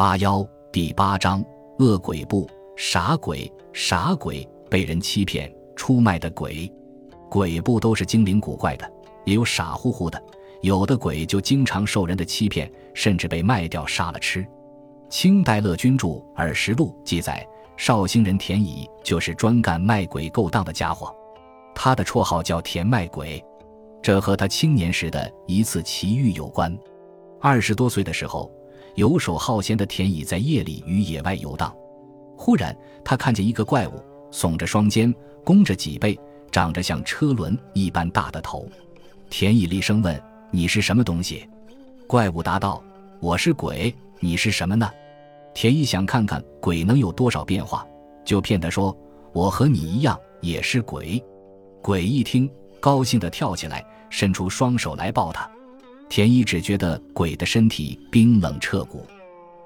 八幺第八章恶鬼部傻鬼傻鬼被人欺骗出卖的鬼，鬼部都是精灵古怪的，也有傻乎乎的，有的鬼就经常受人的欺骗，甚至被卖掉杀了吃。清代乐君著《耳实录》记载，绍兴人田乙就是专干卖鬼勾当的家伙，他的绰号叫田卖鬼，这和他青年时的一次奇遇有关。二十多岁的时候。游手好闲的田乙在夜里于野外游荡，忽然他看见一个怪物，耸着双肩，弓着脊背，长着像车轮一般大的头。田乙厉声问：“你是什么东西？”怪物答道：“我是鬼。你是什么呢？”田乙想看看鬼能有多少变化，就骗他说：“我和你一样，也是鬼。”鬼一听，高兴地跳起来，伸出双手来抱他。田乙只觉得鬼的身体冰冷彻骨，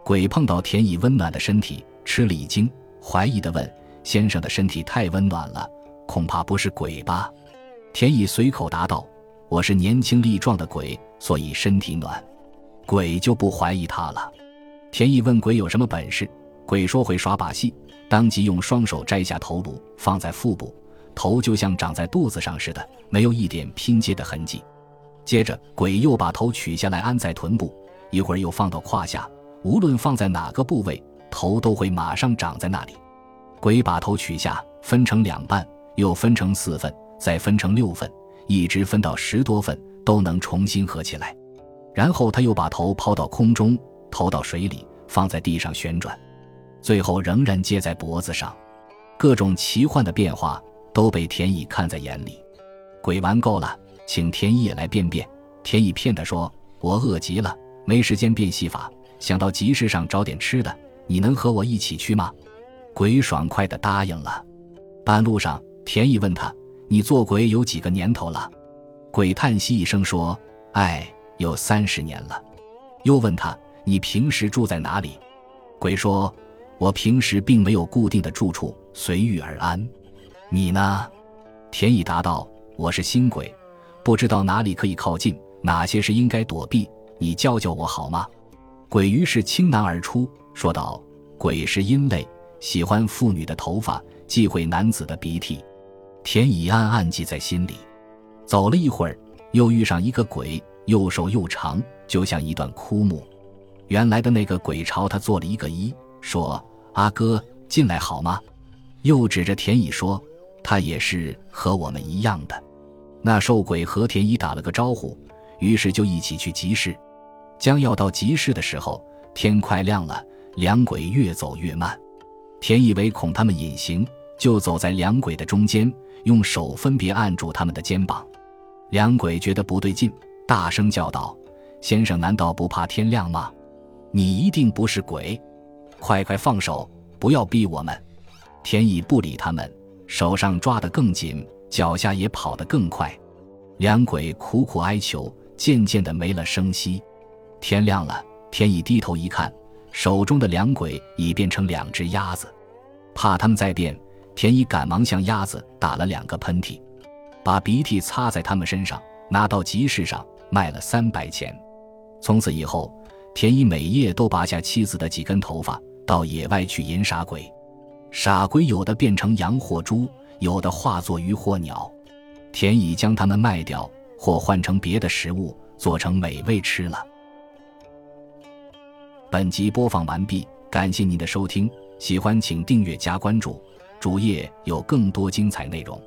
鬼碰到田乙温暖的身体，吃了一惊，怀疑地问：“先生的身体太温暖了，恐怕不是鬼吧？”田乙随口答道：“我是年轻力壮的鬼，所以身体暖。”鬼就不怀疑他了。田乙问鬼有什么本事，鬼说会耍把戏，当即用双手摘下头颅放在腹部，头就像长在肚子上似的，没有一点拼接的痕迹。接着，鬼又把头取下来安在臀部，一会儿又放到胯下，无论放在哪个部位，头都会马上长在那里。鬼把头取下，分成两半，又分成四份，再分成六份，一直分到十多份，都能重新合起来。然后他又把头抛到空中，投到水里，放在地上旋转，最后仍然接在脖子上。各种奇幻的变化都被田乙看在眼里。鬼玩够了。请田乙也来变变。田乙骗他说：“我饿极了，没时间变戏法，想到集市上找点吃的。你能和我一起去吗？”鬼爽快地答应了。半路上，田乙问他：“你做鬼有几个年头了？”鬼叹息一声说：“哎，有三十年了。”又问他：“你平时住在哪里？”鬼说：“我平时并没有固定的住处，随遇而安。你呢？”田乙答道：“我是新鬼。”不知道哪里可以靠近，哪些是应该躲避？你教教我好吗？鬼于是倾囊而出，说道：“鬼是阴类，喜欢妇女的头发，忌讳男子的鼻涕。”田乙暗暗记在心里。走了一会儿，又遇上一个鬼，又瘦又长，就像一段枯木。原来的那个鬼朝他做了一个揖，说：“阿哥，进来好吗？”又指着田乙说：“他也是和我们一样的。”那瘦鬼和田乙打了个招呼，于是就一起去集市。将要到集市的时候，天快亮了，两鬼越走越慢。田以为恐他们隐形，就走在两鬼的中间，用手分别按住他们的肩膀。两鬼觉得不对劲，大声叫道：“先生，难道不怕天亮吗？你一定不是鬼，快快放手，不要逼我们！”田乙不理他们，手上抓得更紧。脚下也跑得更快，两鬼苦苦哀求，渐渐的没了声息。天亮了，田乙低头一看，手中的两鬼已变成两只鸭子。怕他们再变，田乙赶忙向鸭子打了两个喷嚏，把鼻涕擦在他们身上，拿到集市上卖了三百钱。从此以后，田乙每夜都拔下妻子的几根头发，到野外去引傻鬼。傻鬼有的变成羊或猪。有的化作鱼或鸟，田蚁将它们卖掉，或换成别的食物，做成美味吃了。本集播放完毕，感谢您的收听，喜欢请订阅加关注，主页有更多精彩内容。